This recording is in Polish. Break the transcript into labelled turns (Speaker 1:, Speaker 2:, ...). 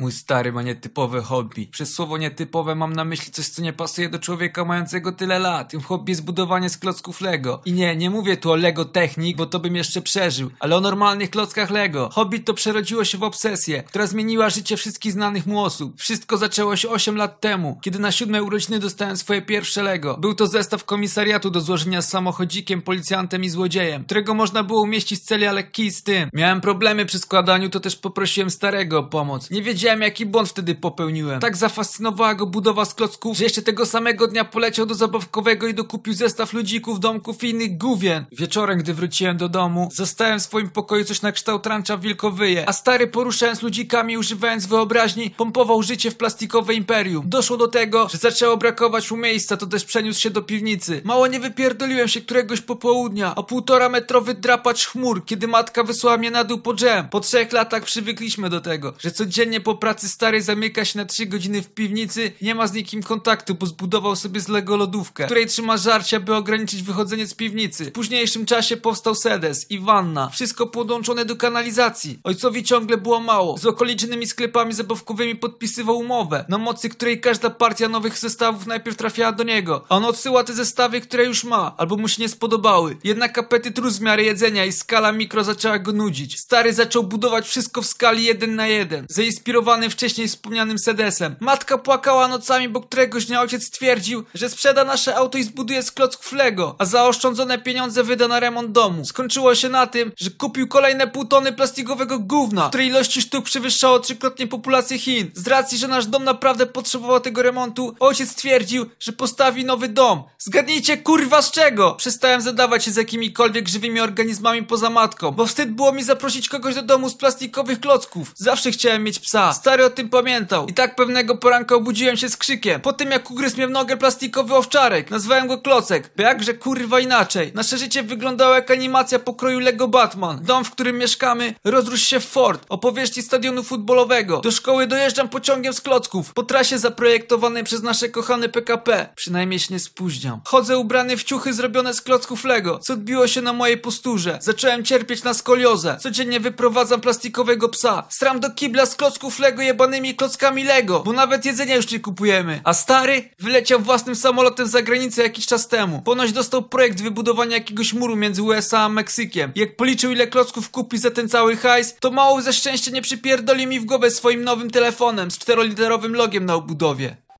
Speaker 1: Mój stary ma nietypowe hobby. Przez słowo nietypowe mam na myśli coś, co nie pasuje do człowieka mającego tyle lat. Tym hobby jest budowanie z klocków Lego. I nie, nie mówię tu o Lego Technik, bo to bym jeszcze przeżył, ale o normalnych klockach Lego. Hobby to przerodziło się w obsesję, która zmieniła życie wszystkich znanych mu osób. Wszystko zaczęło się 8 lat temu, kiedy na siódme urodziny dostałem swoje pierwsze Lego. Był to zestaw komisariatu do złożenia z samochodzikiem, policjantem i złodziejem, którego można było umieścić w celi, ale kij z tym. Miałem problemy przy składaniu, to też poprosiłem starego o pomoc. Nie wiedziałem jaki błąd wtedy popełniłem. Tak zafascynowała go budowa z klocków, że jeszcze tego samego dnia poleciał do zabawkowego i dokupił zestaw ludzików, domków i innych gówien. Wieczorem, gdy wróciłem do domu, zastałem w swoim pokoju coś na kształt rancza wilkowyje, a stary poruszając ludzikami używając wyobraźni, pompował życie w plastikowe imperium. Doszło do tego, że zaczęło brakować mu miejsca, to też przeniósł się do piwnicy. Mało nie wypierdoliłem się któregoś popołudnia, o półtora metrowy drapacz chmur, kiedy matka wysłała mnie na dół po dżem. Po trzech latach przywykliśmy do tego, że codziennie po pracy stary zamyka się na 3 godziny w piwnicy, nie ma z nikim kontaktu, bo zbudował sobie z Lego lodówkę, której trzyma żarcia, by ograniczyć wychodzenie z piwnicy. W późniejszym czasie powstał sedes i wanna. Wszystko podłączone do kanalizacji. Ojcowi ciągle było mało. Z okolicznymi sklepami zabawkowymi podpisywał umowę, na mocy której każda partia nowych zestawów najpierw trafiała do niego, a on odsyła te zestawy, które już ma, albo mu się nie spodobały. Jednak apetyt rósł miarę jedzenia i skala mikro zaczęła go nudzić. Stary zaczął budować wszystko w skali 1 na 1. Zainspirowany wcześniej wspomnianym sedesem. Matka płakała nocami, bo któregoś dnia ojciec stwierdził, że sprzeda nasze auto i zbuduje z klocków Lego, a zaoszczędzone pieniądze wyda na remont domu. Skończyło się na tym, że kupił kolejne pół tony plastikowego gówna, której ilości sztuk przewyższało trzykrotnie populację Chin. Z racji, że nasz dom naprawdę potrzebował tego remontu, ojciec stwierdził, że postawi nowy dom. Zgadnijcie kurwa z czego? Przestałem zadawać się z jakimikolwiek żywymi organizmami poza matką, bo wstyd było mi zaprosić kogoś do domu z plastikowych klocków. Zawsze chciałem mieć psa. Stary o tym pamiętał. I tak pewnego poranka obudziłem się z krzykiem. Po tym jak ugryzł mnie w nogę plastikowy owczarek. Nazwałem go Klocek. Bo jakże kurwa inaczej. Nasze życie wyglądało jak animacja pokroju Lego Batman. Dom, w którym mieszkamy, rozrósł się w fort o powierzchni stadionu futbolowego. Do szkoły dojeżdżam pociągiem z klocków. Po trasie zaprojektowanej przez nasze kochane PKP. Przynajmniej się nie spóźniam. Chodzę ubrany w ciuchy zrobione z klocków Lego, co odbiło się na mojej posturze. Zacząłem cierpieć na skoliozę. Codziennie wyprowadzam plastikowego psa. Sram do kibla z klocków Lego jebanymi klockami Lego, bo nawet jedzenia już nie kupujemy. A stary wyleciał własnym samolotem za granicę jakiś czas temu. Ponoć dostał projekt wybudowania jakiegoś muru między USA a Meksykiem. Jak policzył ile klocków kupi za ten cały hajs, to mało ze szczęścia nie przypierdoli mi w głowę swoim nowym telefonem z czteroliterowym logiem na obudowie.